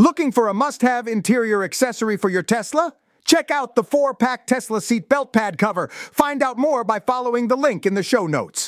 Looking for a must-have interior accessory for your Tesla? Check out the four-pack Tesla seat belt pad cover. Find out more by following the link in the show notes.